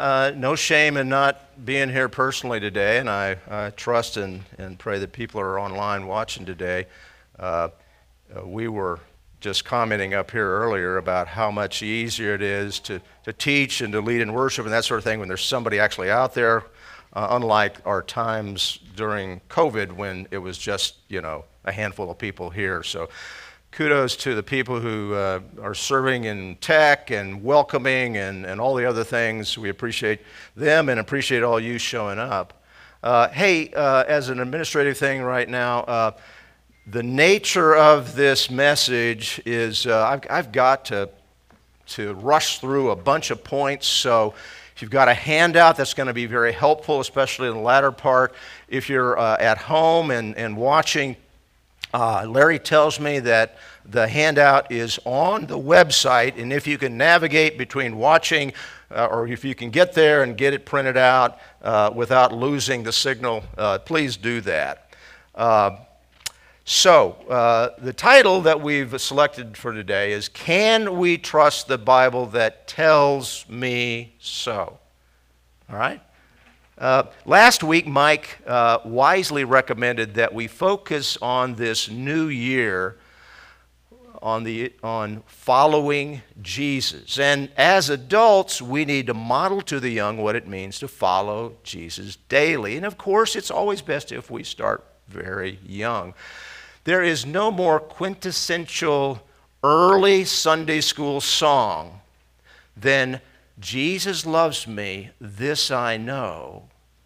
Uh, no shame in not being here personally today, and I, I trust and, and pray that people are online watching today. Uh, uh, we were just commenting up here earlier about how much easier it is to, to teach and to lead in worship and that sort of thing when there's somebody actually out there, uh, unlike our times during COVID when it was just, you know, a handful of people here. So kudos to the people who uh, are serving in tech and welcoming and, and all the other things. We appreciate them and appreciate all you showing up. Uh, hey, uh, as an administrative thing right now, uh, the nature of this message is uh, I've, I've got to, to rush through a bunch of points. So if you've got a handout, that's going to be very helpful, especially in the latter part. If you're uh, at home and, and watching, uh, Larry tells me that the handout is on the website, and if you can navigate between watching uh, or if you can get there and get it printed out uh, without losing the signal, uh, please do that. Uh, so, uh, the title that we've selected for today is Can We Trust the Bible That Tells Me So? All right? Uh, last week, Mike uh, wisely recommended that we focus on this new year on, the, on following Jesus. And as adults, we need to model to the young what it means to follow Jesus daily. And of course, it's always best if we start very young. There is no more quintessential early Sunday school song than Jesus loves me, this I know,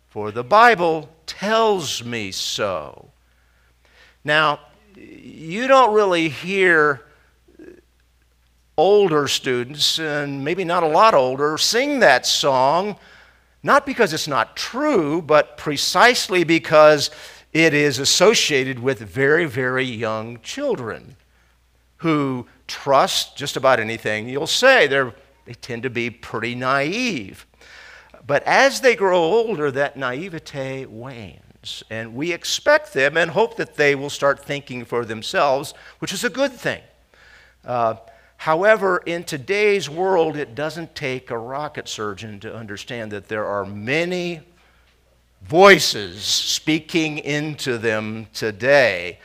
for the Bible tells me so. Now, you don't really hear older students, and maybe not a lot older, sing that song, not because it's not true, but precisely because it is associated with very, very young children who trust just about anything you'll say. They're, they tend to be pretty naive. But as they grow older, that naivete wanes. And we expect them and hope that they will start thinking for themselves, which is a good thing. Uh, however, in today's world, it doesn't take a rocket surgeon to understand that there are many voices speaking into them today.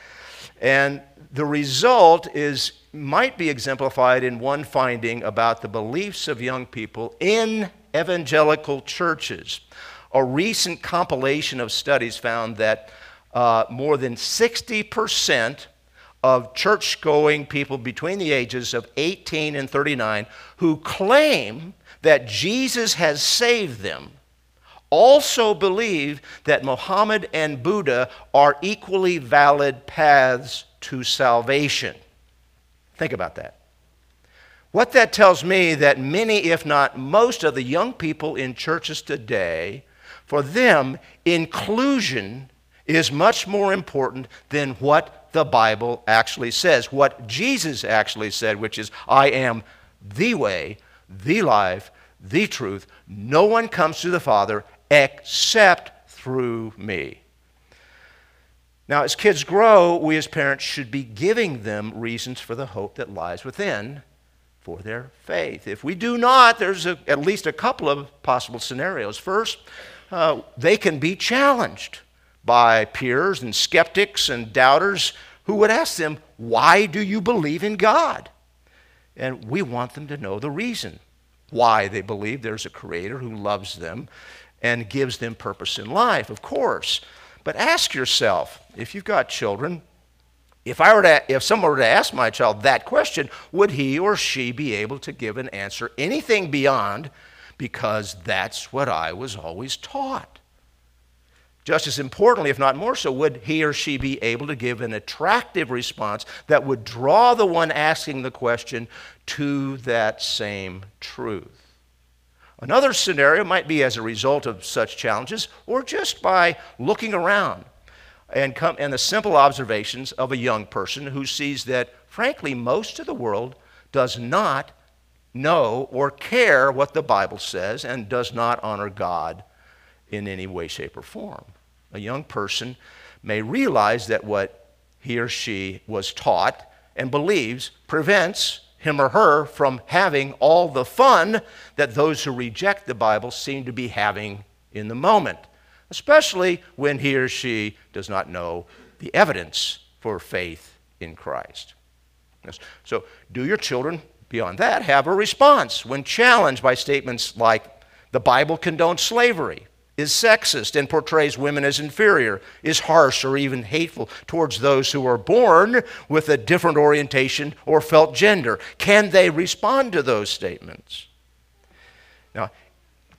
And the result is might be exemplified in one finding about the beliefs of young people in evangelical churches. A recent compilation of studies found that uh, more than 60% of church going people between the ages of 18 and 39 who claim that Jesus has saved them also believe that Muhammad and Buddha are equally valid paths to salvation. Think about that. What that tells me that many, if not most, of the young people in churches today, for them, inclusion is much more important than what the Bible actually says, what Jesus actually said, which is, I am the way, the life, the truth. No one comes to the Father except through me. Now, as kids grow, we as parents should be giving them reasons for the hope that lies within for their faith. If we do not, there's a, at least a couple of possible scenarios. First, uh, they can be challenged by peers and skeptics and doubters who would ask them, Why do you believe in God? And we want them to know the reason why they believe there's a creator who loves them and gives them purpose in life, of course. But ask yourself, if you've got children, if, I were to, if someone were to ask my child that question, would he or she be able to give an answer anything beyond because that's what I was always taught? Just as importantly, if not more so, would he or she be able to give an attractive response that would draw the one asking the question to that same truth? Another scenario might be as a result of such challenges or just by looking around and, come, and the simple observations of a young person who sees that, frankly, most of the world does not know or care what the Bible says and does not honor God in any way, shape, or form. A young person may realize that what he or she was taught and believes prevents him or her from having all the fun that those who reject the Bible seem to be having in the moment, especially when he or she does not know the evidence for faith in Christ. So, do your children, beyond that, have a response when challenged by statements like, the Bible condones slavery, is sexist and portrays women as inferior, is harsh or even hateful towards those who are born with a different orientation or felt gender. Can they respond to those statements? Now,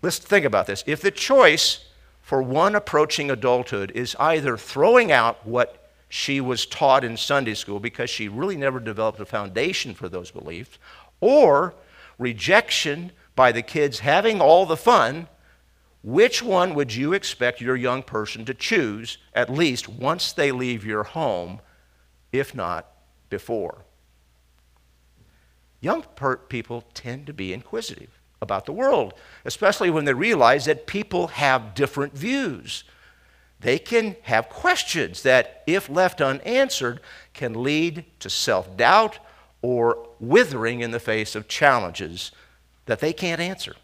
let's think about this. If the choice for one approaching adulthood is either throwing out what she was taught in Sunday school because she really never developed a foundation for those beliefs, or rejection by the kids having all the fun which one would you expect your young person to choose at least once they leave your home, if not before? Young people tend to be inquisitive about the world, especially when they realize that people have different views. They can have questions that, if left unanswered, can lead to self doubt or withering in the face of challenges that they can't answer.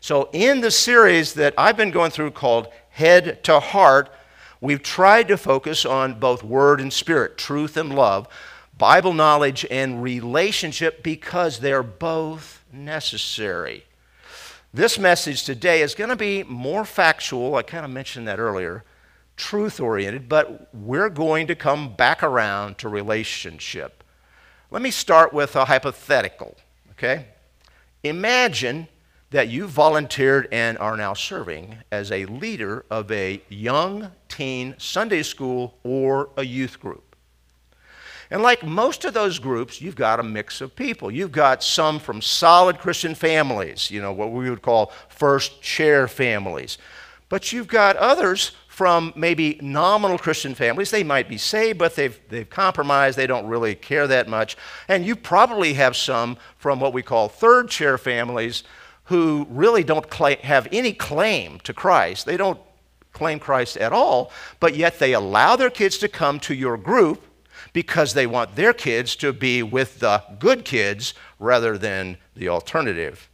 So, in the series that I've been going through called Head to Heart, we've tried to focus on both word and spirit, truth and love, Bible knowledge and relationship because they're both necessary. This message today is going to be more factual. I kind of mentioned that earlier, truth oriented, but we're going to come back around to relationship. Let me start with a hypothetical, okay? Imagine that you volunteered and are now serving as a leader of a young teen Sunday school or a youth group. And like most of those groups, you've got a mix of people. You've got some from solid Christian families, you know, what we would call first chair families. But you've got others from maybe nominal Christian families. They might be saved, but they've, they've compromised. They don't really care that much. And you probably have some from what we call third chair families who really don't claim, have any claim to Christ. They don't claim Christ at all, but yet they allow their kids to come to your group because they want their kids to be with the good kids rather than the alternative.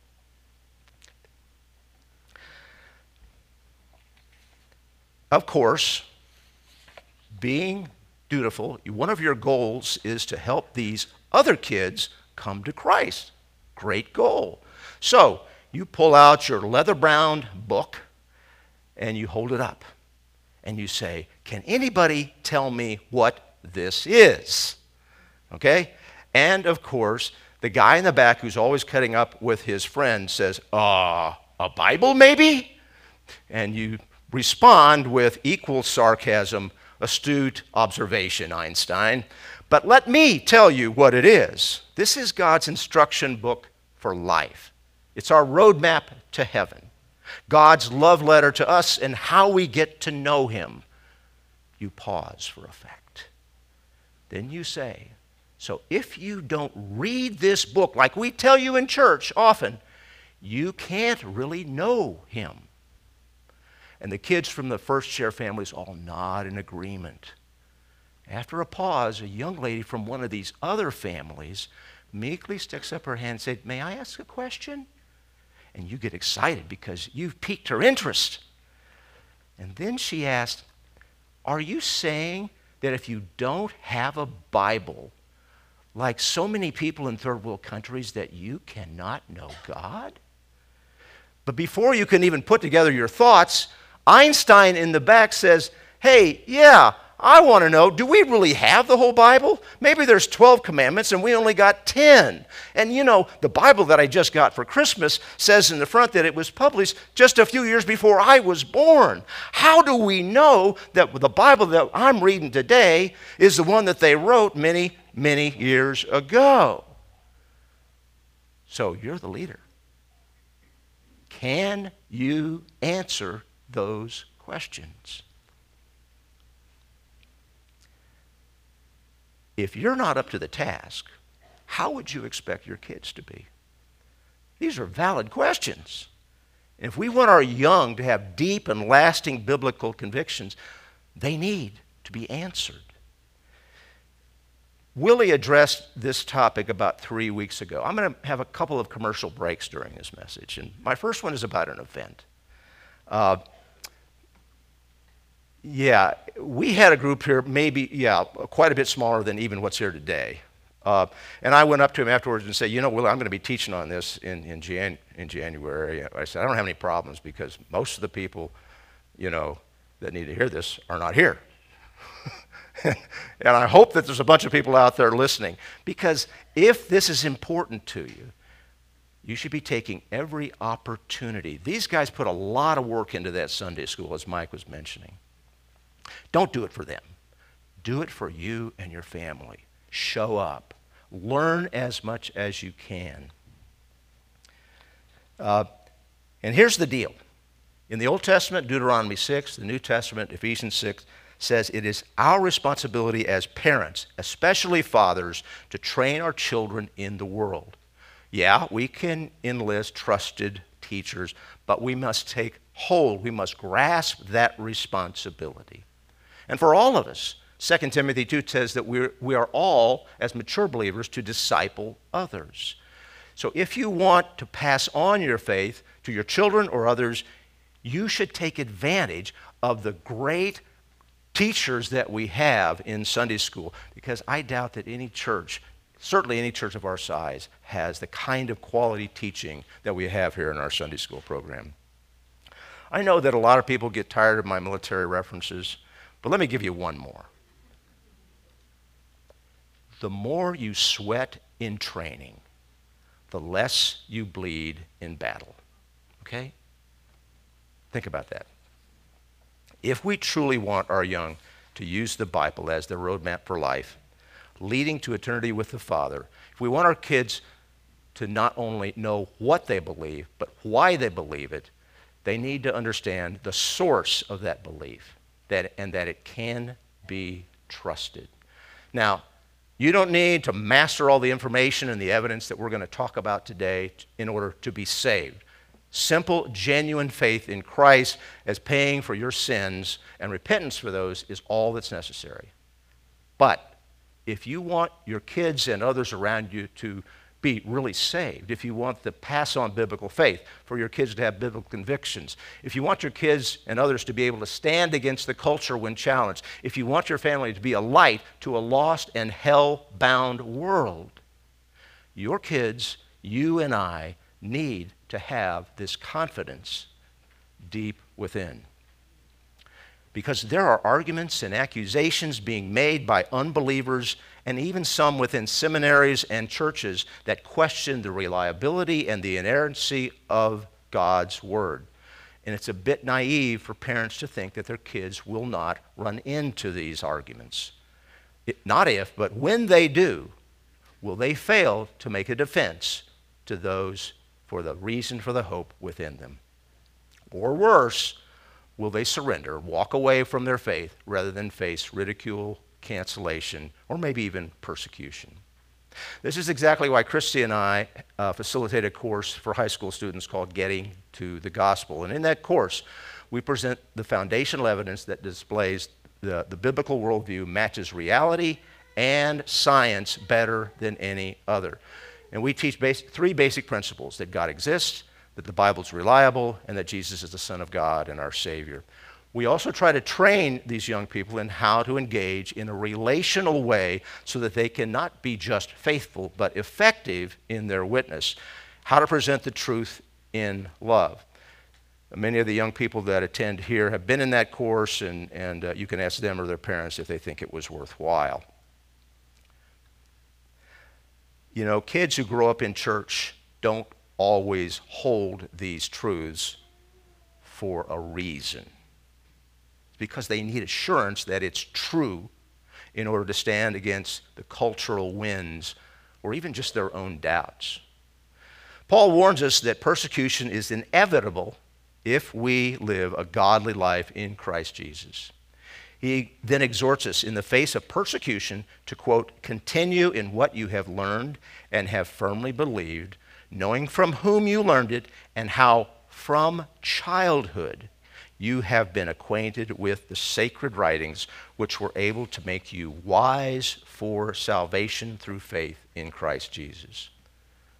Of course, being dutiful, one of your goals is to help these other kids come to Christ. Great goal. So, you pull out your leather bound book and you hold it up and you say, Can anybody tell me what this is? Okay? And of course, the guy in the back who's always cutting up with his friend says, Uh, a Bible maybe? And you respond with equal sarcasm, astute observation, Einstein. But let me tell you what it is. This is God's instruction book for life. It's our roadmap to heaven. God's love letter to us and how we get to know Him. You pause for effect. Then you say, So if you don't read this book, like we tell you in church often, you can't really know Him. And the kids from the first chair families all nod in agreement. After a pause, a young lady from one of these other families meekly sticks up her hand and said, May I ask a question? And you get excited because you've piqued her interest. And then she asked, Are you saying that if you don't have a Bible, like so many people in third world countries, that you cannot know God? But before you can even put together your thoughts, Einstein in the back says, Hey, yeah, I want to know do we really have the whole Bible? Maybe there's 12 commandments and we only got 10. And you know, the Bible that I just got for Christmas says in the front that it was published just a few years before I was born. How do we know that the Bible that I'm reading today is the one that they wrote many, many years ago? So you're the leader. Can you answer those questions? If you're not up to the task, how would you expect your kids to be? These are valid questions. If we want our young to have deep and lasting biblical convictions, they need to be answered. Willie addressed this topic about three weeks ago. I'm going to have a couple of commercial breaks during this message. And my first one is about an event. Uh, yeah, we had a group here, maybe, yeah, quite a bit smaller than even what's here today. Uh, and I went up to him afterwards and said, You know, I'm going to be teaching on this in, in, Jan- in January. I said, I don't have any problems because most of the people, you know, that need to hear this are not here. and I hope that there's a bunch of people out there listening because if this is important to you, you should be taking every opportunity. These guys put a lot of work into that Sunday school, as Mike was mentioning. Don't do it for them, do it for you and your family. Show up, learn as much as you can. Uh, and here's the deal in the Old Testament, Deuteronomy 6, the New Testament, Ephesians 6, says it is our responsibility as parents, especially fathers, to train our children in the world. Yeah, we can enlist trusted teachers, but we must take hold, we must grasp that responsibility. And for all of us, 2 Timothy 2 says that we're, we are all, as mature believers, to disciple others. So if you want to pass on your faith to your children or others, you should take advantage of the great teachers that we have in Sunday school because I doubt that any church, certainly any church of our size, has the kind of quality teaching that we have here in our Sunday school program. I know that a lot of people get tired of my military references, but let me give you one more. The more you sweat in training, the less you bleed in battle. Okay? Think about that. If we truly want our young to use the Bible as their roadmap for life, leading to eternity with the Father, if we want our kids to not only know what they believe, but why they believe it, they need to understand the source of that belief that, and that it can be trusted. Now, you don't need to master all the information and the evidence that we're going to talk about today in order to be saved. Simple, genuine faith in Christ as paying for your sins and repentance for those is all that's necessary. But if you want your kids and others around you to be really saved, if you want to pass on biblical faith, for your kids to have biblical convictions, if you want your kids and others to be able to stand against the culture when challenged, if you want your family to be a light to a lost and hell bound world, your kids, you and I, need to have this confidence deep within. Because there are arguments and accusations being made by unbelievers and even some within seminaries and churches that question the reliability and the inerrancy of God's Word. And it's a bit naive for parents to think that their kids will not run into these arguments. It, not if, but when they do, will they fail to make a defense to those for the reason for the hope within them. Or worse, will they surrender, walk away from their faith rather than face ridicule, cancellation, or maybe even persecution? This is exactly why Christy and I uh, facilitate a course for high school students called Getting to the Gospel. And in that course, we present the foundational evidence that displays the, the biblical worldview matches reality and science better than any other. And we teach basic, three basic principles that God exists, that the Bible is reliable, and that Jesus is the Son of God and our Savior. We also try to train these young people in how to engage in a relational way so that they can not be just faithful, but effective in their witness. How to present the truth in love. Many of the young people that attend here have been in that course, and, and uh, you can ask them or their parents if they think it was worthwhile. You know, kids who grow up in church don't always hold these truths for a reason. Because they need assurance that it's true in order to stand against the cultural winds or even just their own doubts. Paul warns us that persecution is inevitable if we live a godly life in Christ Jesus. He then exhorts us in the face of persecution to, quote, continue in what you have learned and have firmly believed, knowing from whom you learned it and how from childhood you have been acquainted with the sacred writings, which were able to make you wise for salvation through faith in Christ Jesus.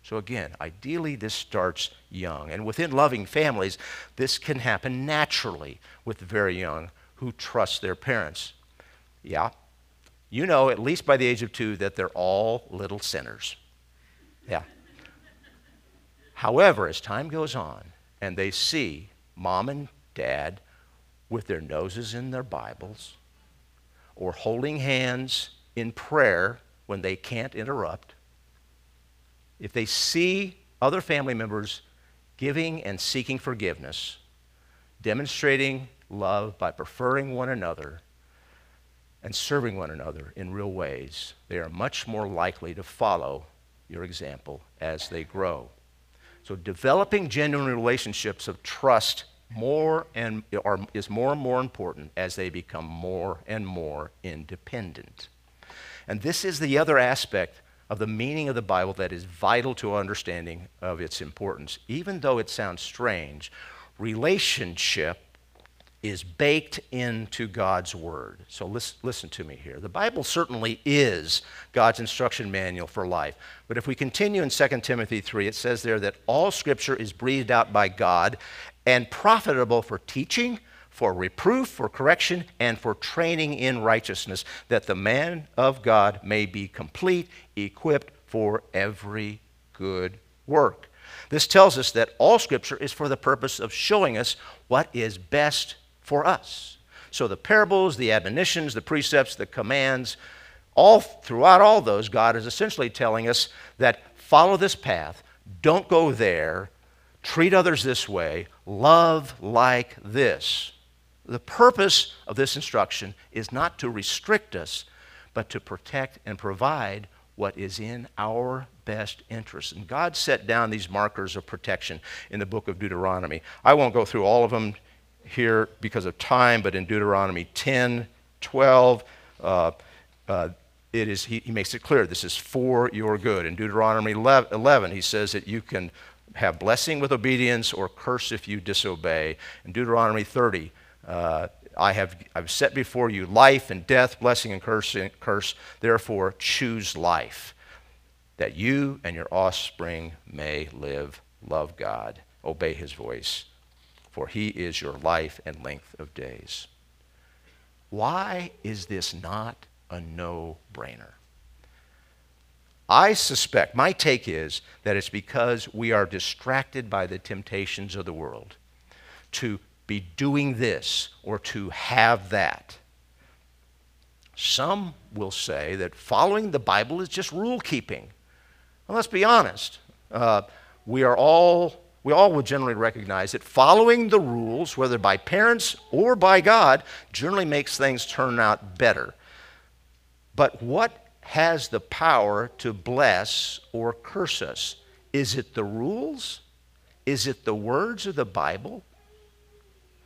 So, again, ideally, this starts young. And within loving families, this can happen naturally with very young who trust their parents. Yeah, you know, at least by the age of two, that they're all little sinners. Yeah. However, as time goes on and they see mom and dad with their noses in their Bibles or holding hands in prayer when they can't interrupt, if they see other family members giving and seeking forgiveness, demonstrating love by preferring one another and serving one another in real ways, they are much more likely to follow your example as they grow. So, developing genuine relationships of trust more and are, is more and more important as they become more and more independent. And this is the other aspect of the meaning of the Bible that is vital to understanding of its importance. Even though it sounds strange, relationship is baked into God's Word. So listen, listen, to me here. The Bible certainly is God's instruction manual for life. But if we continue in 2 Timothy 3, it says there that all Scripture is breathed out by God and profitable for teaching, for reproof, for correction, and for training in righteousness, that the man of God may be complete, equipped for every good work. This tells us that all Scripture is for the purpose of showing us what is best for us. So the parables, the admonitions, the precepts, the commands, all throughout all those, God is essentially telling us that follow this path, don't go there, treat others this way, love like this. The purpose of this instruction is not to restrict us, but to protect and provide what is in our best interest. And God set down these markers of protection in the book of Deuteronomy. I won't go through all of them here because of time, but in Deuteronomy 10, 12, uh, uh, it is, he, he, makes it clear this is for your good. In Deuteronomy 11, he says that you can have blessing with obedience or curse if you disobey. In Deuteronomy 30, uh, I have I've set before you life and death, blessing and curse, curse. Therefore, choose life, that you and your offspring may live, love God, obey his voice for he is your life and length of days. Why is this not a no brainer? I suspect, my take is that it's because we are distracted by the temptations of the world to be doing this or to have that. Some will say that following the Bible is just rule keeping. Well, let's be honest. Uh, we are all we all would generally recognize that following the rules, whether by parents or by God, generally makes things turn out better. But what has the power to bless or curse us? Is it the rules? Is it the words of the Bible?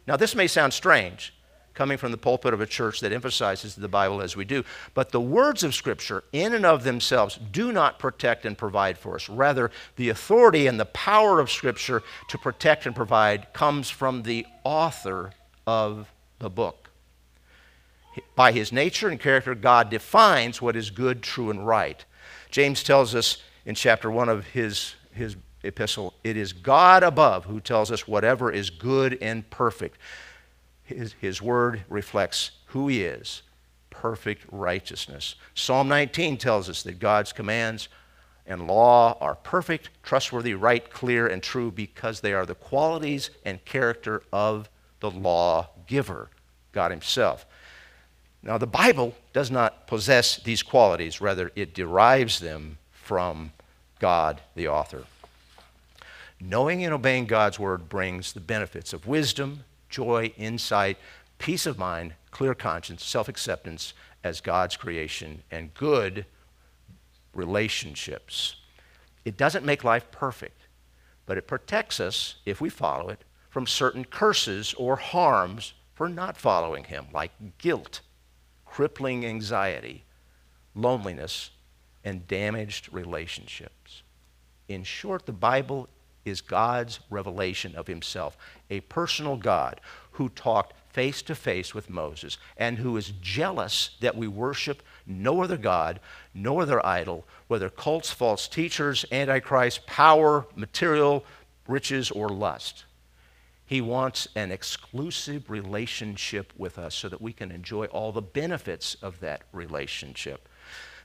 Now, this may sound strange, coming from the pulpit of a church that emphasizes the Bible as we do. But the words of Scripture, in and of themselves, do not protect and provide for us. Rather, the authority and the power of Scripture to protect and provide comes from the author of the book. By his nature and character, God defines what is good, true, and right. James tells us in chapter 1 of his, his epistle, it is God above who tells us whatever is good and perfect. His, his word reflects who he is perfect righteousness. Psalm 19 tells us that God's commands and law are perfect, trustworthy, right, clear, and true because they are the qualities and character of the law giver, God Himself. Now, the Bible does not possess these qualities, rather, it derives them from God, the author. Knowing and obeying God's word brings the benefits of wisdom, joy, insight, peace of mind, clear conscience, self acceptance as God's creation, and good relationships. It doesn't make life perfect, but it protects us, if we follow it, from certain curses or harms for not following Him, like guilt, crippling anxiety, loneliness, and damaged relationships. In short, the Bible is God's revelation of himself, a personal God who talked face to face with Moses and who is jealous that we worship no other God, no other idol, whether cults, false teachers, antichrist, power, material, riches, or lust. He wants an exclusive relationship with us so that we can enjoy all the benefits of that relationship.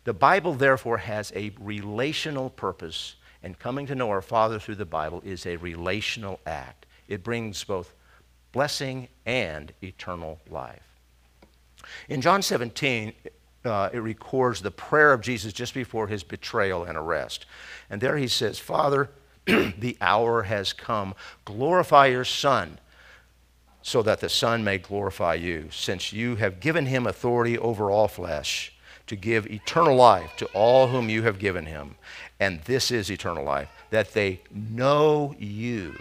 The Bible, therefore, has a relational purpose, and coming to know our Father through the Bible is a relational act. It brings both blessing and eternal life. In John 17, uh, it records the prayer of Jesus just before his betrayal and arrest. And there he says, Father, the hour has come. Glorify your Son, so that the Son may glorify you, since you have given him authority over all flesh to give eternal life to all whom you have given him. And this is eternal life, that they know you,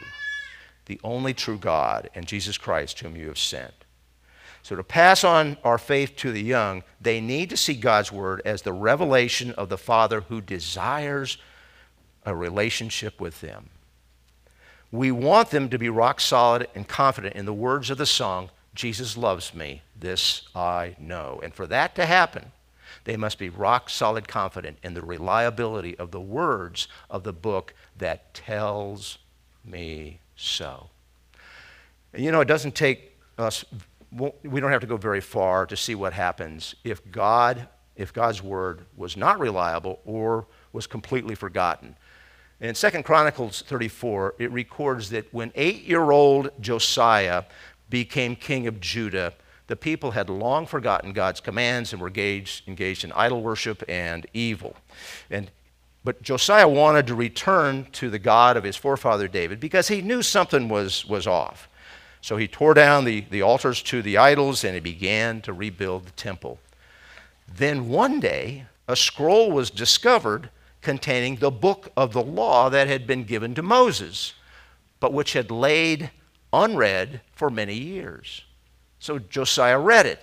the only true God, and Jesus Christ, whom you have sent. So, to pass on our faith to the young, they need to see God's word as the revelation of the Father who desires a relationship with them. We want them to be rock solid and confident in the words of the song, Jesus loves me, this I know. And for that to happen, they must be rock solid confident in the reliability of the words of the book that tells me so. And you know, it doesn't take us, we don't have to go very far to see what happens if God, if God's word was not reliable or was completely forgotten. In 2 Chronicles 34, it records that when eight year old Josiah became king of Judah, the people had long forgotten God's commands and were engaged, engaged in idol worship and evil. And, but Josiah wanted to return to the God of his forefather David because he knew something was, was off. So he tore down the, the altars to the idols and he began to rebuild the temple. Then one day, a scroll was discovered containing the book of the law that had been given to Moses, but which had laid unread for many years. So Josiah read it.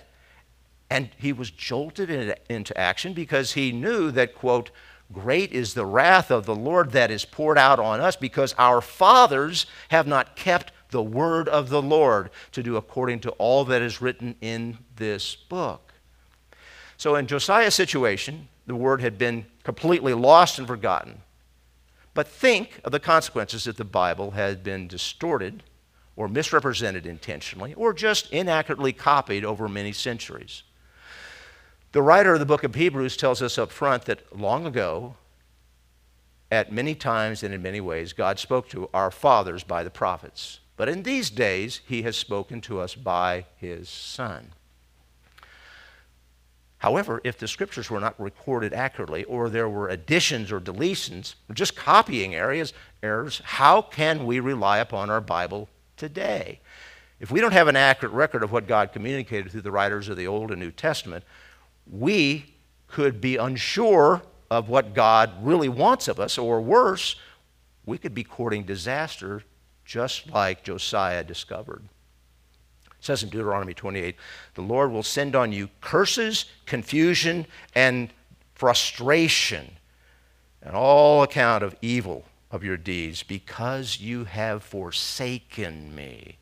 And he was jolted into action because he knew that, quote, Great is the wrath of the Lord that is poured out on us because our fathers have not kept the word of the Lord to do according to all that is written in this book. So, in Josiah's situation, the word had been completely lost and forgotten. But think of the consequences if the Bible had been distorted or misrepresented intentionally, or just inaccurately copied over many centuries. The writer of the book of Hebrews tells us up front that long ago, at many times and in many ways, God spoke to our fathers by the prophets. But in these days, he has spoken to us by his Son. However, if the scriptures were not recorded accurately, or there were additions or deletions, or just copying areas, errors, how can we rely upon our Bible today. If we don't have an accurate record of what God communicated through the writers of the Old and New Testament, we could be unsure of what God really wants of us, or worse, we could be courting disaster just like Josiah discovered. It says in Deuteronomy 28 the Lord will send on you curses, confusion, and frustration, and all account of evil of your deeds because you have forsaken me.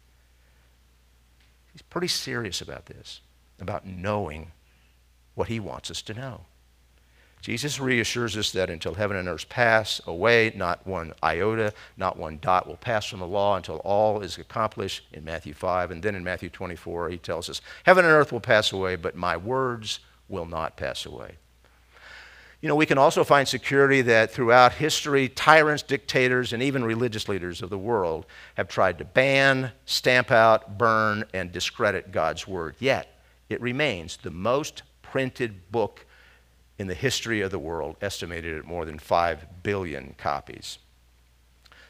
He's pretty serious about this, about knowing what he wants us to know. Jesus reassures us that until heaven and earth pass away, not one iota, not one dot will pass from the law until all is accomplished in Matthew 5. And then in Matthew 24, he tells us, Heaven and earth will pass away, but my words will not pass away. You know, we can also find security that throughout history, tyrants, dictators, and even religious leaders of the world have tried to ban, stamp out, burn, and discredit God's Word. Yet, it remains the most printed book in the history of the world, estimated at more than 5 billion copies.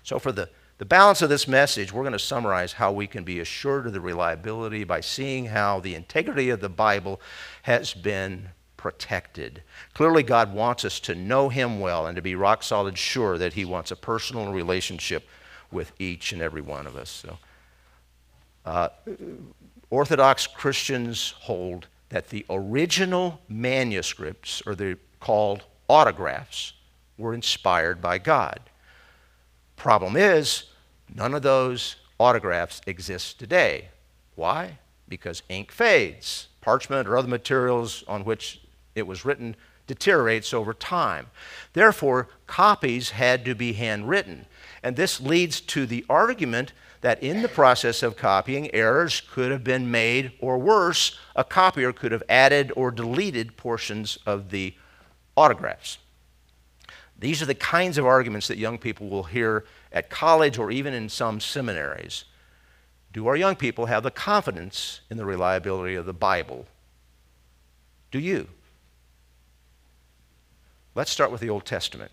So, for the, the balance of this message, we're going to summarize how we can be assured of the reliability by seeing how the integrity of the Bible has been protected. Clearly, God wants us to know Him well and to be rock solid sure that He wants a personal relationship with each and every one of us. So, uh, Orthodox Christians hold that the original manuscripts, or they're called autographs, were inspired by God. Problem is, none of those autographs exist today. Why? Because ink fades. Parchment or other materials on which it was written deteriorates over time. Therefore, copies had to be handwritten. And this leads to the argument that in the process of copying, errors could have been made, or worse, a copier could have added or deleted portions of the autographs. These are the kinds of arguments that young people will hear at college or even in some seminaries. Do our young people have the confidence in the reliability of the Bible? Do you? Let's start with the Old Testament.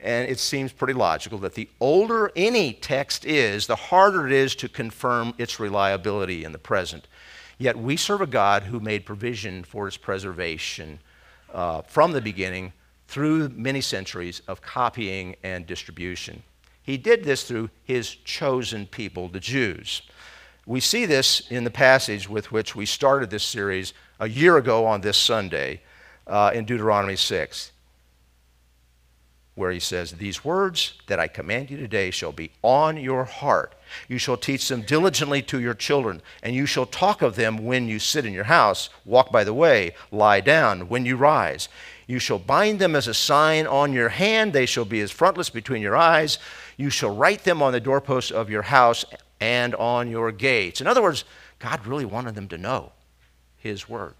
And it seems pretty logical that the older any text is, the harder it is to confirm its reliability in the present. Yet we serve a God who made provision for its preservation uh, from the beginning through many centuries of copying and distribution. He did this through his chosen people, the Jews. We see this in the passage with which we started this series a year ago on this Sunday uh, in Deuteronomy 6 where he says, These words that I command you today shall be on your heart. You shall teach them diligently to your children, and you shall talk of them when you sit in your house, walk by the way, lie down, when you rise. You shall bind them as a sign on your hand, they shall be as frontlets between your eyes. You shall write them on the doorposts of your house and on your gates. In other words, God really wanted them to know his word.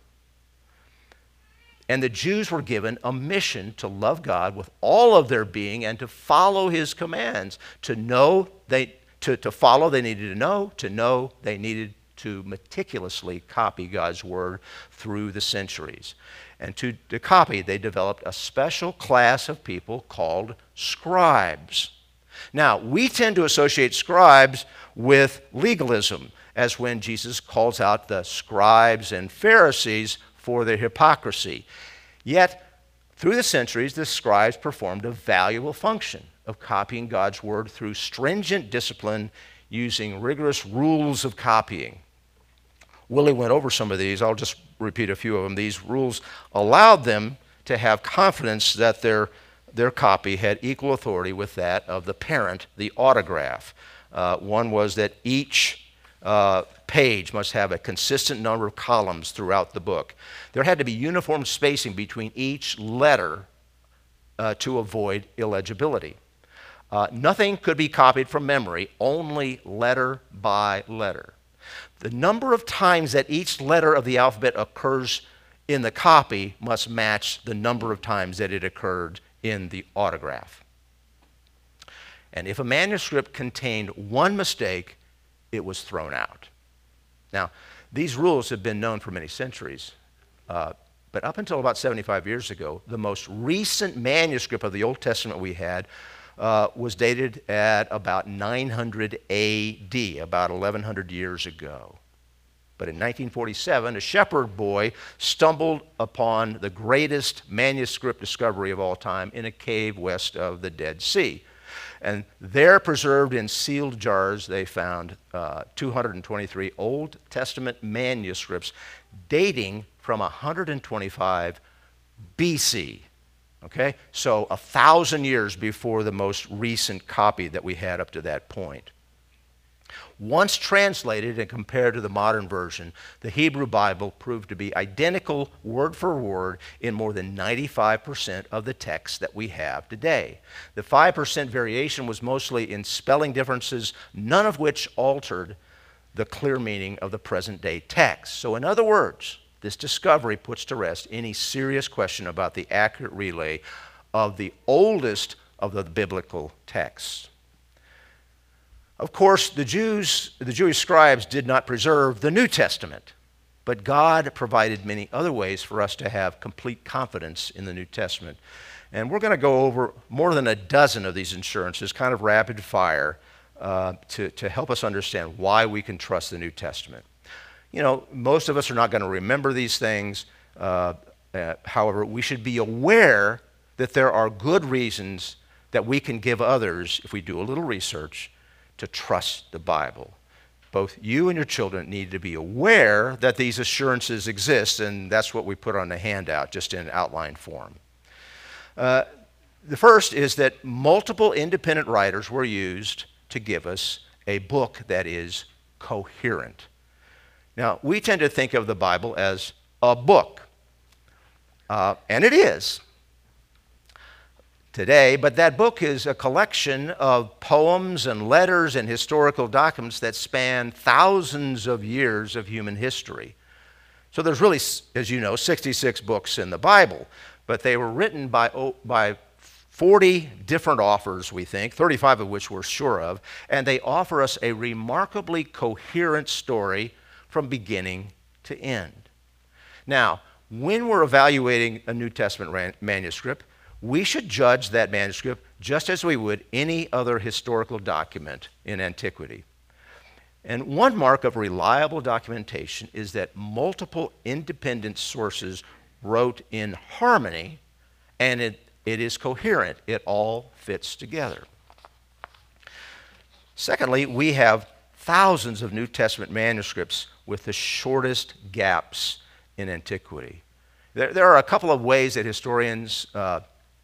And the Jews were given a mission to love God with all of their being and to follow his commands. To know they to, to follow they needed to know, to know they needed to meticulously copy God's word through the centuries. And to, to copy, they developed a special class of people called scribes. Now, we tend to associate scribes with legalism, as when Jesus calls out the scribes and Pharisees for their hypocrisy. Yet, through the centuries, the scribes performed a valuable function of copying God's word through stringent discipline using rigorous rules of copying. Willie went over some of these. I'll just repeat a few of them. These rules allowed them to have confidence that their, their copy had equal authority with that of the parent, the autograph. Uh, one was that each uh, page must have a consistent number of columns throughout the book. There had to be uniform spacing between each letter uh, to avoid illegibility. Uh, nothing could be copied from memory, only letter by letter. The number of times that each letter of the alphabet occurs in the copy must match the number of times that it occurred in the autograph. And if a manuscript contained one mistake, it was thrown out. Now, these rules have been known for many centuries, uh, but up until about 75 years ago, the most recent manuscript of the Old Testament we had uh, was dated at about 900 AD, about 1100 years ago. But in 1947, a shepherd boy stumbled upon the greatest manuscript discovery of all time in a cave west of the Dead Sea. And there, preserved in sealed jars, they found uh, 223 Old Testament manuscripts dating from 125 BC. Okay? So, a thousand years before the most recent copy that we had up to that point. Once translated and compared to the modern version, the Hebrew Bible proved to be identical word for word in more than 95% of the texts that we have today. The 5% variation was mostly in spelling differences, none of which altered the clear meaning of the present day text. So, in other words, this discovery puts to rest any serious question about the accurate relay of the oldest of the biblical texts. Of course, the Jews, the Jewish scribes did not preserve the New Testament, but God provided many other ways for us to have complete confidence in the New Testament. And we're going to go over more than a dozen of these insurances, kind of rapid fire, uh, to, to help us understand why we can trust the New Testament. You know, most of us are not going to remember these things. Uh, uh, however, we should be aware that there are good reasons that we can give others, if we do a little research, to trust the Bible. Both you and your children need to be aware that these assurances exist, and that's what we put on the handout, just in outline form. Uh, the first is that multiple independent writers were used to give us a book that is coherent. Now, we tend to think of the Bible as a book, uh, and it is today, but that book is a collection of poems and letters and historical documents that span thousands of years of human history. So there's really, as you know, 66 books in the Bible, but they were written by, oh, by 40 different authors, we think, 35 of which we're sure of, and they offer us a remarkably coherent story from beginning to end. Now, when we're evaluating a New Testament manuscript, we should judge that manuscript just as we would any other historical document in antiquity. And one mark of reliable documentation is that multiple independent sources wrote in harmony and it, it is coherent. It all fits together. Secondly, we have thousands of New Testament manuscripts with the shortest gaps in antiquity. There, there are a couple of ways that historians uh,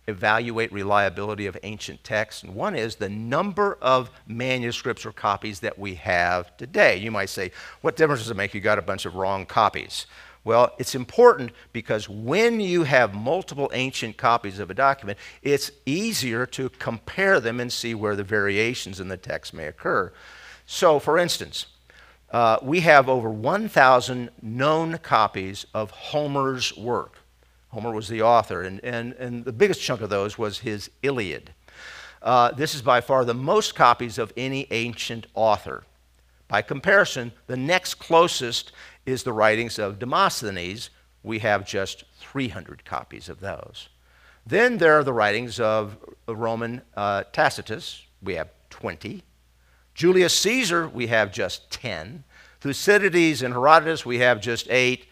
evaluate reliability of ancient texts. And one is the number of manuscripts or copies that we have today. You might say, what difference does it make? You got a bunch of wrong copies. Well, it's important because when you have multiple ancient copies of a document, it's easier to compare them and see where the variations in the text may occur. So, for instance, uh, we have over 1,000 known copies of Homer's work. Homer was the author, and, and, and the biggest chunk of those was his Iliad. Uh, this is by far the most copies of any ancient author. By comparison, the next closest is the writings of Demosthenes. We have just 300 copies of those. Then there are the writings of Roman uh, Tacitus. We have 20. Julius Caesar, we have just 10. Thucydides and Herodotus, we have just 8.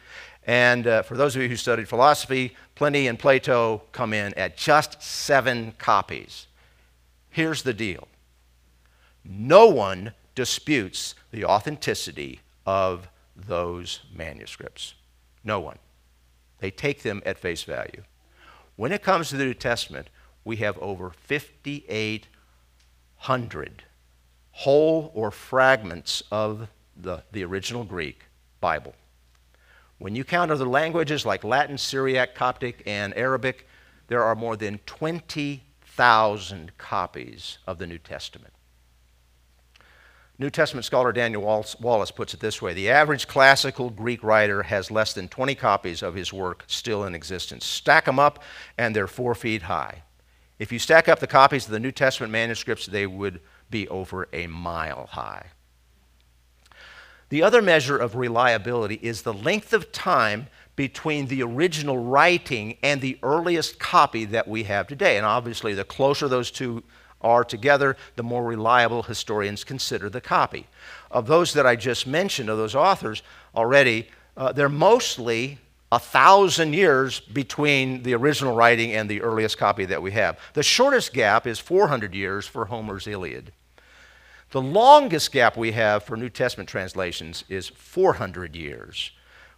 And uh, for those of you who studied philosophy, Pliny and Plato come in at just seven copies. Here's the deal no one disputes the authenticity of those manuscripts. No one. They take them at face value. When it comes to the New Testament, we have over 5,800 whole or fragments of the, the original Greek Bible. When you count other languages like Latin, Syriac, Coptic, and Arabic, there are more than 20,000 copies of the New Testament. New Testament scholar Daniel Wallace puts it this way The average classical Greek writer has less than 20 copies of his work still in existence. Stack them up, and they're four feet high. If you stack up the copies of the New Testament manuscripts, they would be over a mile high. The other measure of reliability is the length of time between the original writing and the earliest copy that we have today. And obviously, the closer those two are together, the more reliable historians consider the copy. Of those that I just mentioned, of those authors already, uh, they're mostly a thousand years between the original writing and the earliest copy that we have. The shortest gap is 400 years for Homer's Iliad. The longest gap we have for New Testament translations is 400 years,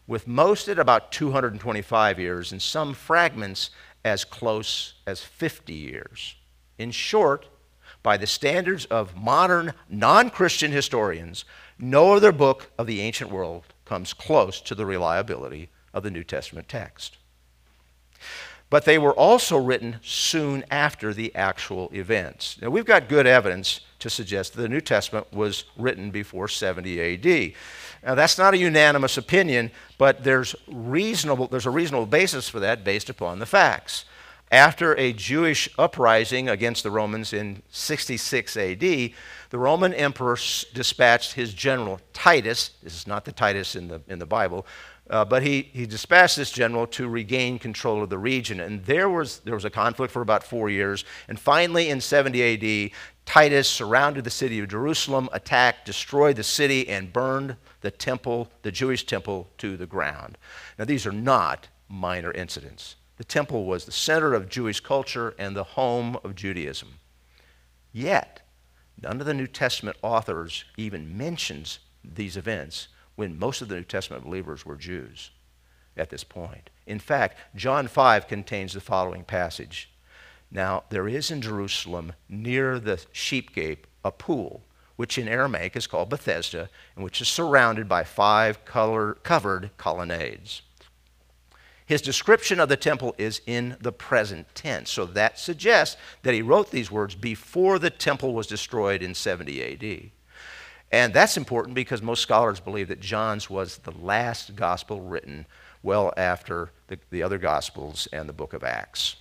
with most at about 225 years, and some fragments as close as 50 years. In short, by the standards of modern non Christian historians, no other book of the ancient world comes close to the reliability of the New Testament text but they were also written soon after the actual events. Now, we've got good evidence to suggest that the New Testament was written before 70 AD. Now, that's not a unanimous opinion, but there's, reasonable, there's a reasonable basis for that based upon the facts. After a Jewish uprising against the Romans in 66 AD, the Roman emperor dispatched his general Titus, this is not the Titus in the, in the Bible, uh, but he, he dispatched this general to regain control of the region. And there was, there was a conflict for about four years. And finally, in 70 AD, Titus surrounded the city of Jerusalem, attacked, destroyed the city, and burned the temple, the Jewish temple, to the ground. Now, these are not minor incidents. The temple was the center of Jewish culture and the home of Judaism. Yet, none of the New Testament authors even mentions these events when most of the New Testament believers were Jews at this point. In fact, John 5 contains the following passage Now, there is in Jerusalem near the sheep gate a pool which in Aramaic is called Bethesda, and which is surrounded by five color, covered colonnades. His description of the temple is in the present tense, so that suggests that he wrote these words before the temple was destroyed in 70 AD. And that's important because most scholars believe that John's was the last gospel written well after the, the other gospels and the book of Acts.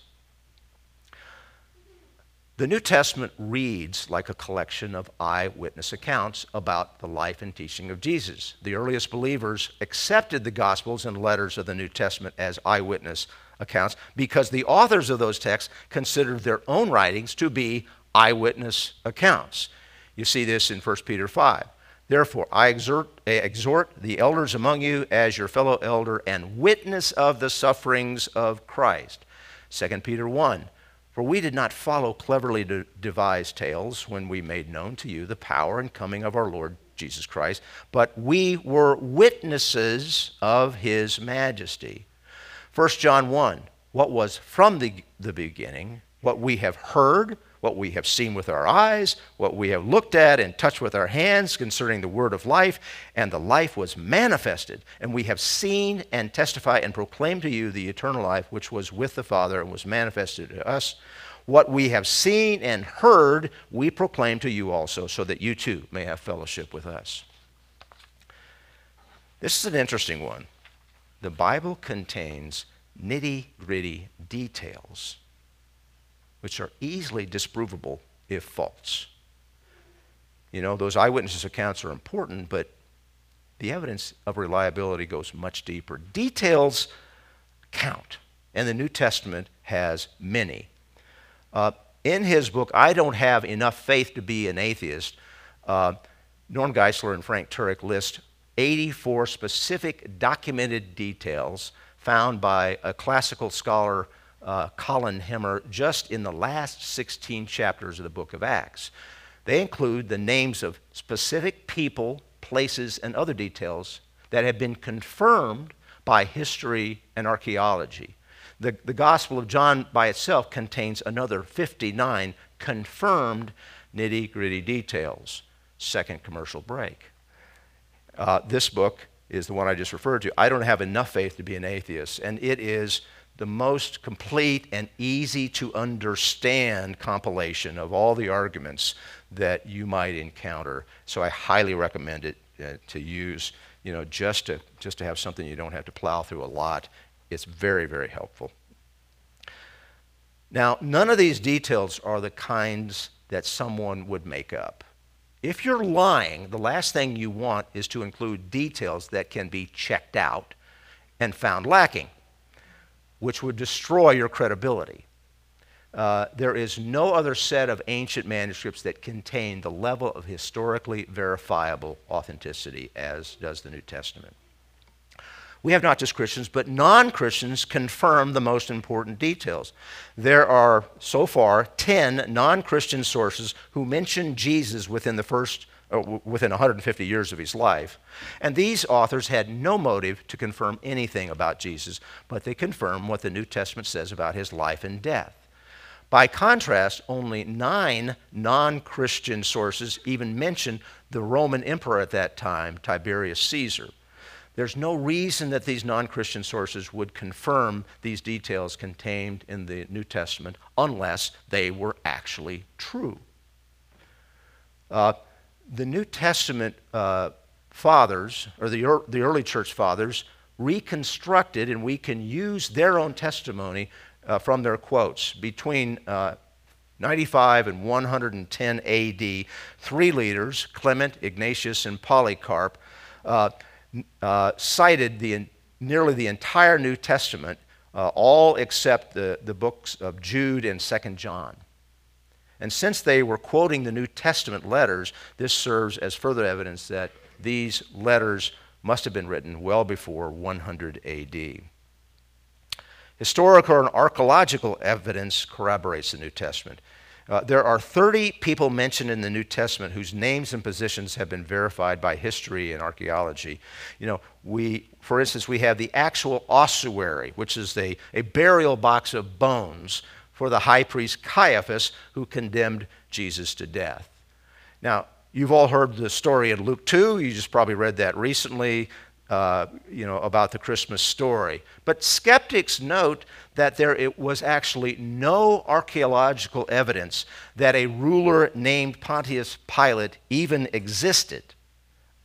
The New Testament reads like a collection of eyewitness accounts about the life and teaching of Jesus. The earliest believers accepted the Gospels and letters of the New Testament as eyewitness accounts because the authors of those texts considered their own writings to be eyewitness accounts. You see this in 1 Peter 5. Therefore, I exhort, exhort, the elders among you as your fellow elder and witness of the sufferings of Christ. 2 Peter 1. For we did not follow cleverly de- devised tales when we made known to you the power and coming of our Lord Jesus Christ, but we were witnesses of his majesty. 1 John 1 What was from the, the beginning, what we have heard, what we have seen with our eyes, what we have looked at and touched with our hands concerning the word of life, and the life was manifested. And we have seen and testify and proclaim to you the eternal life which was with the Father and was manifested to us. What we have seen and heard, we proclaim to you also, so that you too may have fellowship with us. This is an interesting one. The Bible contains nitty gritty details which are easily disprovable if false. You know, those eyewitnesses' accounts are important, but the evidence of reliability goes much deeper. Details count, and the New Testament has many. Uh, in his book, I Don't Have Enough Faith to Be an Atheist, uh, Norm Geisler and Frank Turek list 84 specific documented details found by a classical scholar uh, Colin Hemer just in the last 16 chapters of the book of Acts. They include the names of specific people, places, and other details that have been confirmed by history and archaeology. The, the Gospel of John by itself contains another 59 confirmed nitty gritty details. Second commercial break. Uh, this book is the one I just referred to. I don't have enough faith to be an atheist, and it is the most complete and easy to understand compilation of all the arguments that you might encounter. So I highly recommend it uh, to use, you know, just to, just to have something you don't have to plow through a lot. It's very, very helpful. Now, none of these details are the kinds that someone would make up. If you're lying, the last thing you want is to include details that can be checked out and found lacking which would destroy your credibility. Uh, there is no other set of ancient manuscripts that contain the level of historically verifiable authenticity as does the New Testament. We have not just Christians, but non Christians confirm the most important details. There are, so far, 10 non Christian sources who mention Jesus within the first within 150 years of his life. And these authors had no motive to confirm anything about Jesus, but they confirm what the New Testament says about his life and death. By contrast, only nine non Christian sources even mention the Roman emperor at that time, Tiberius Caesar. There's no reason that these non Christian sources would confirm these details contained in the New Testament unless they were actually true. Uh, the New Testament uh, fathers, or the, er, the early church fathers, reconstructed, and we can use their own testimony uh, from their quotes. Between uh, 95 and 110 AD, three leaders, Clement, Ignatius, and Polycarp, uh, uh, cited the, nearly the entire New Testament, all except the, the books of Jude and 2nd John. And since they were quoting the New Testament letters, this serves as further evidence that these letters must have been written well before 100 AD. Historical and archaeological evidence corroborates the New Testament. Uh, there are 30 people mentioned in the New Testament whose names and positions have been verified by history and archaeology. You know, we, for instance, we have the actual ossuary, which is a, a burial box of bones for the high priest Caiaphas, who condemned Jesus to death. Now, You've all heard the story in Luke 2. You just probably read that recently, uh, you know, about the Christmas story. But skeptics note that there was actually no archaeological evidence that a ruler named Pontius Pilate even existed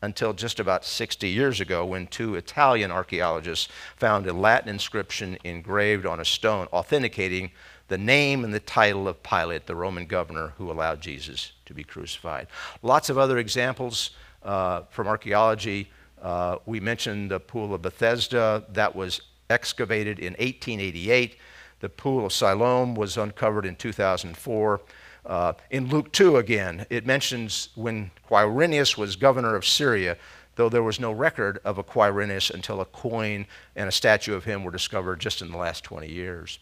until just about 60 years ago when two Italian archaeologists found a Latin inscription engraved on a stone authenticating the name and the title of Pilate, the Roman governor who allowed Jesus to be crucified. Lots of other examples uh, from archaeology. Uh, we mentioned the Pool of Bethesda that was excavated in 1888. The Pool of Siloam was uncovered in 2004. Uh, in Luke 2, again, it mentions when Quirinius was governor of Syria, though there was no record of a Quirinius until a coin and a statue of him were discovered just in the last 20 years.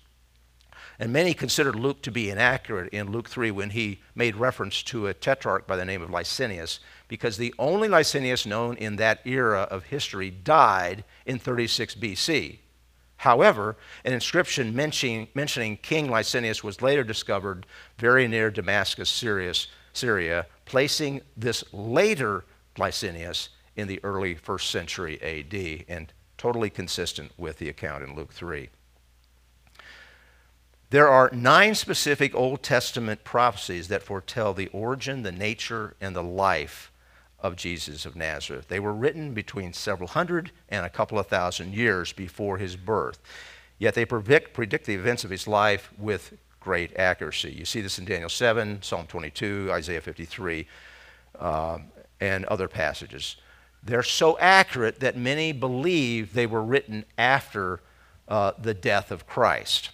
And many considered Luke to be inaccurate in Luke 3 when he made reference to a tetrarch by the name of Licinius, because the only Licinius known in that era of history died in 36 BC. However, an inscription mentioning, mentioning King Licinius was later discovered very near Damascus, Syria, Syria, placing this later Licinius in the early first century AD and totally consistent with the account in Luke 3. There are nine specific Old Testament prophecies that foretell the origin, the nature, and the life of Jesus of Nazareth. They were written between several hundred and a couple of thousand years before his birth. Yet they predict, predict the events of his life with great accuracy. You see this in Daniel 7, Psalm 22, Isaiah 53, uh, and other passages. They're so accurate that many believe they were written after uh, the death of Christ.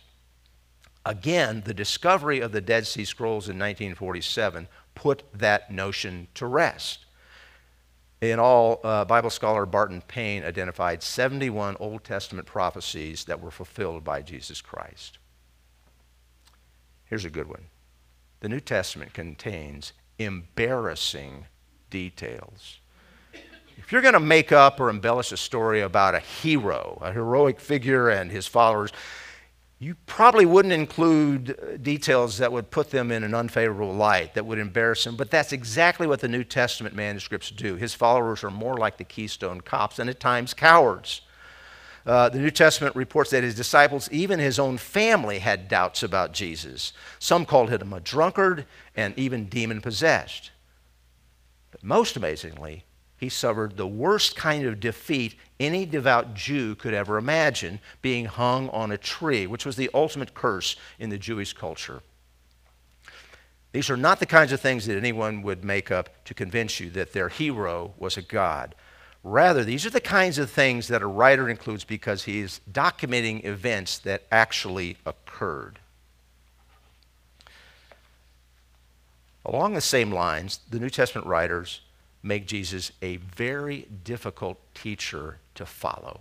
Again, the discovery of the Dead Sea Scrolls in 1947 put that notion to rest. In all, uh, Bible scholar Barton Payne identified 71 Old Testament prophecies that were fulfilled by Jesus Christ. Here's a good one the New Testament contains embarrassing details. If you're going to make up or embellish a story about a hero, a heroic figure, and his followers, you probably wouldn't include uh, details that would put them in an unfavorable light, that would embarrass them, but that's exactly what the New Testament manuscripts do. His followers are more like the Keystone Cops and at times cowards. Uh, the New Testament reports that his disciples, even his own family, had doubts about Jesus. Some called him a drunkard and even demon possessed. But most amazingly, he suffered the worst kind of defeat any devout Jew could ever imagine being hung on a tree, which was the ultimate curse in the Jewish culture. These are not the kinds of things that anyone would make up to convince you that their hero was a god. Rather, these are the kinds of things that a writer includes because he is documenting events that actually occurred. Along the same lines, the New Testament writers make Jesus a very difficult teacher to follow.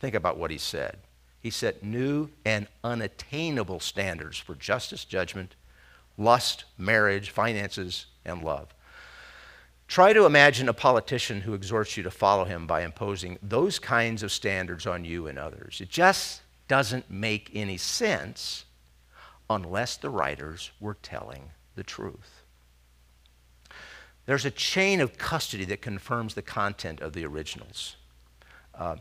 Think about what he said. He set new and unattainable standards for justice, judgment, lust, marriage, finances, and love. Try to imagine a politician who exhorts you to follow him by imposing those kinds of standards on you and others. It just doesn't make any sense unless the writers were telling the truth. There's a chain of custody that confirms the content of the originals. Uh,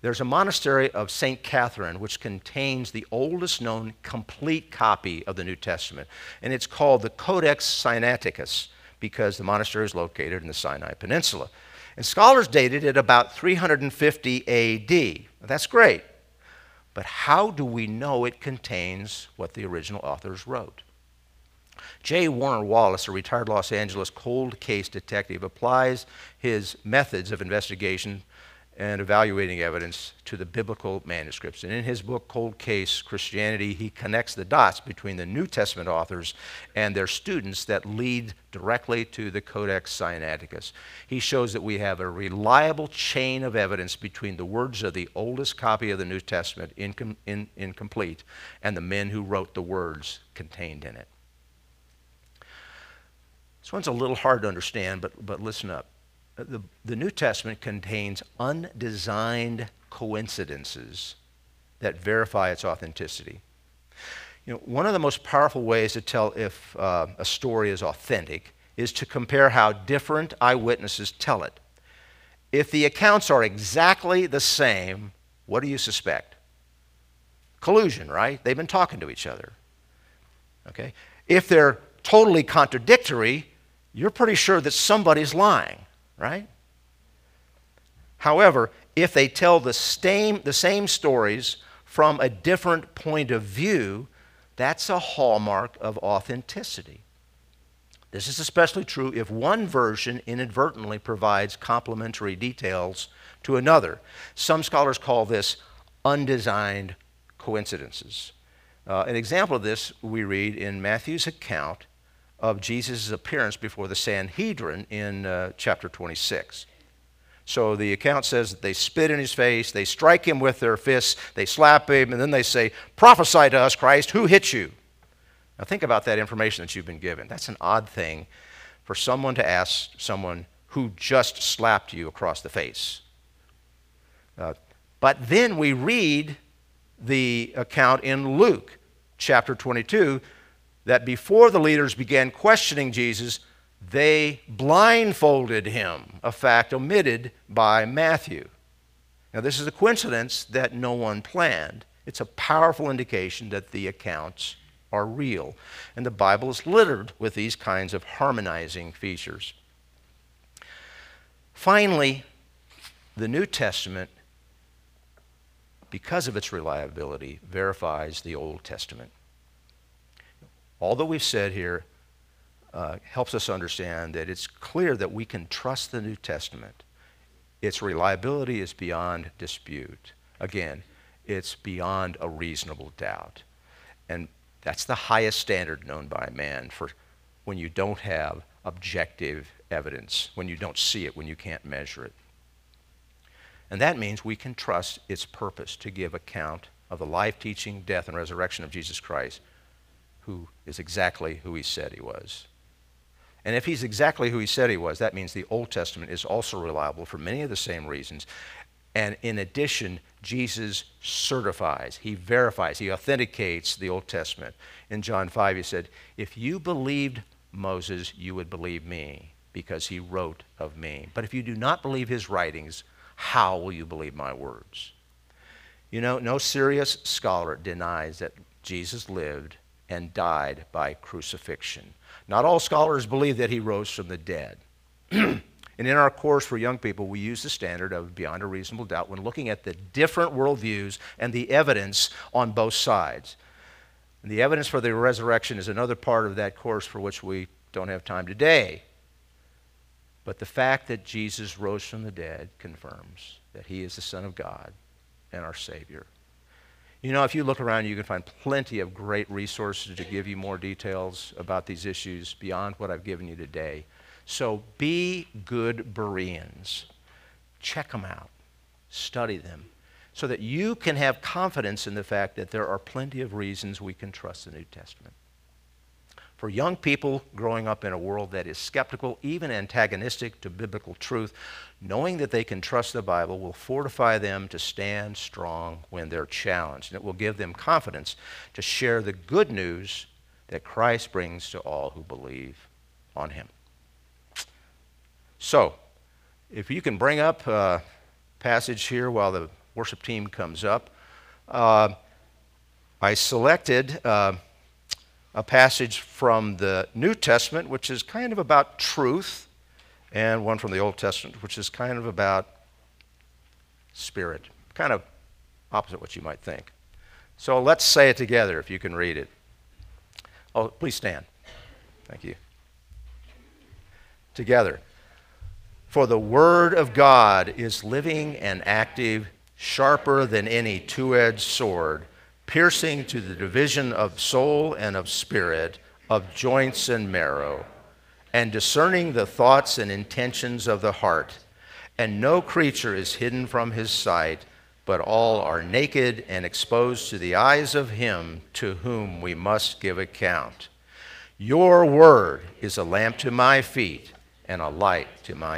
there's a monastery of St. Catherine which contains the oldest known complete copy of the New Testament, and it's called the Codex Sinaiticus because the monastery is located in the Sinai Peninsula. And scholars dated it about 350 AD. That's great. But how do we know it contains what the original authors wrote? J. Warner Wallace, a retired Los Angeles cold case detective, applies his methods of investigation and evaluating evidence to the biblical manuscripts. And in his book, Cold Case Christianity, he connects the dots between the New Testament authors and their students that lead directly to the Codex Sinaiticus. He shows that we have a reliable chain of evidence between the words of the oldest copy of the New Testament, incom- in, incomplete, and the men who wrote the words contained in it. This one's a little hard to understand, but, but listen up. Uh, the, the New Testament contains undesigned coincidences that verify its authenticity. You know, one of the most powerful ways to tell if uh, a story is authentic is to compare how different eyewitnesses tell it. If the accounts are exactly the same, what do you suspect? Collusion, right? They've been talking to each other. Okay? If they're totally contradictory, you're pretty sure that somebody's lying, right? However, if they tell the same, the same stories from a different point of view, that's a hallmark of authenticity. This is especially true if one version inadvertently provides complementary details to another. Some scholars call this undesigned coincidences. Uh, an example of this we read in Matthew's account of Jesus' appearance before the Sanhedrin in uh, chapter 26. So the account says that they spit in his face, they strike him with their fists, they slap him, and then they say, Prophesy to us, Christ, who hit you? Now, think about that information that you've been given. That's an odd thing for someone to ask someone who just slapped you across the face. Uh, but then we read the account in Luke chapter 22 that before the leaders began questioning Jesus, they blindfolded him, a fact omitted by Matthew. Now, this is a coincidence that no one planned. It's a powerful indication that the accounts are real. And the Bible is littered with these kinds of harmonizing features. Finally, the New Testament, because of its reliability, verifies the Old Testament. All that we've said here uh, helps us understand that it's clear that we can trust the New Testament. Its reliability is beyond dispute. Again, it's beyond a reasonable doubt. And that's the highest standard known by man for when you don't have objective evidence, when you don't see it, when you can't measure it. And that means we can trust its purpose to give account of the life, teaching, death, and resurrection of Jesus Christ, who is exactly who he said he was. And if he's exactly who he said he was, that means the Old Testament is also reliable for many of the same reasons. And in addition, Jesus certifies, he verifies, he authenticates the Old Testament. In John 5, he said, If you believed Moses, you would believe me, because he wrote of me. But if you do not believe his writings, how will you believe my words? You know, no serious scholar denies that Jesus lived and died by crucifixion. Not all scholars believe that he rose from the dead. and in our course for young people, we use the standard of beyond a reasonable doubt when looking at the different worldviews and the evidence on both sides. And the evidence for the resurrection is another part of that course for which we don't have time today. But the fact that Jesus rose from the dead confirms that he is the Son of God and our Savior. You know, if you look around, you can find plenty of great resources to give you more details about these issues beyond what I've given you today. So be good Bereans. Check them out, study them, so that you can have confidence in the fact that there are plenty of reasons we can trust the New Testament. For young people growing up in a world that is skeptical, even antagonistic to biblical truth, knowing that they can trust the Bible will fortify them to stand strong when they're challenged. And it will give them confidence to share the good news that Christ brings to all who believe on him. So, if you can bring up a passage here while the worship team comes up, uh, I selected. Uh, a passage from the New Testament, which is kind of about truth, and one from the Old Testament, which is kind of about spirit. Kind of opposite what you might think. So let's say it together if you can read it. Oh, please stand. Thank you. Together. For the Word of God is living and active, sharper than any two edged sword piercing to the division of soul and of spirit, of joints and marrow, and discerning the thoughts and intentions of the heart. And no creature is hidden from his sight, but all are naked and exposed to the eyes of him to whom we must give account. Your word is a lamp to my feet and a light to my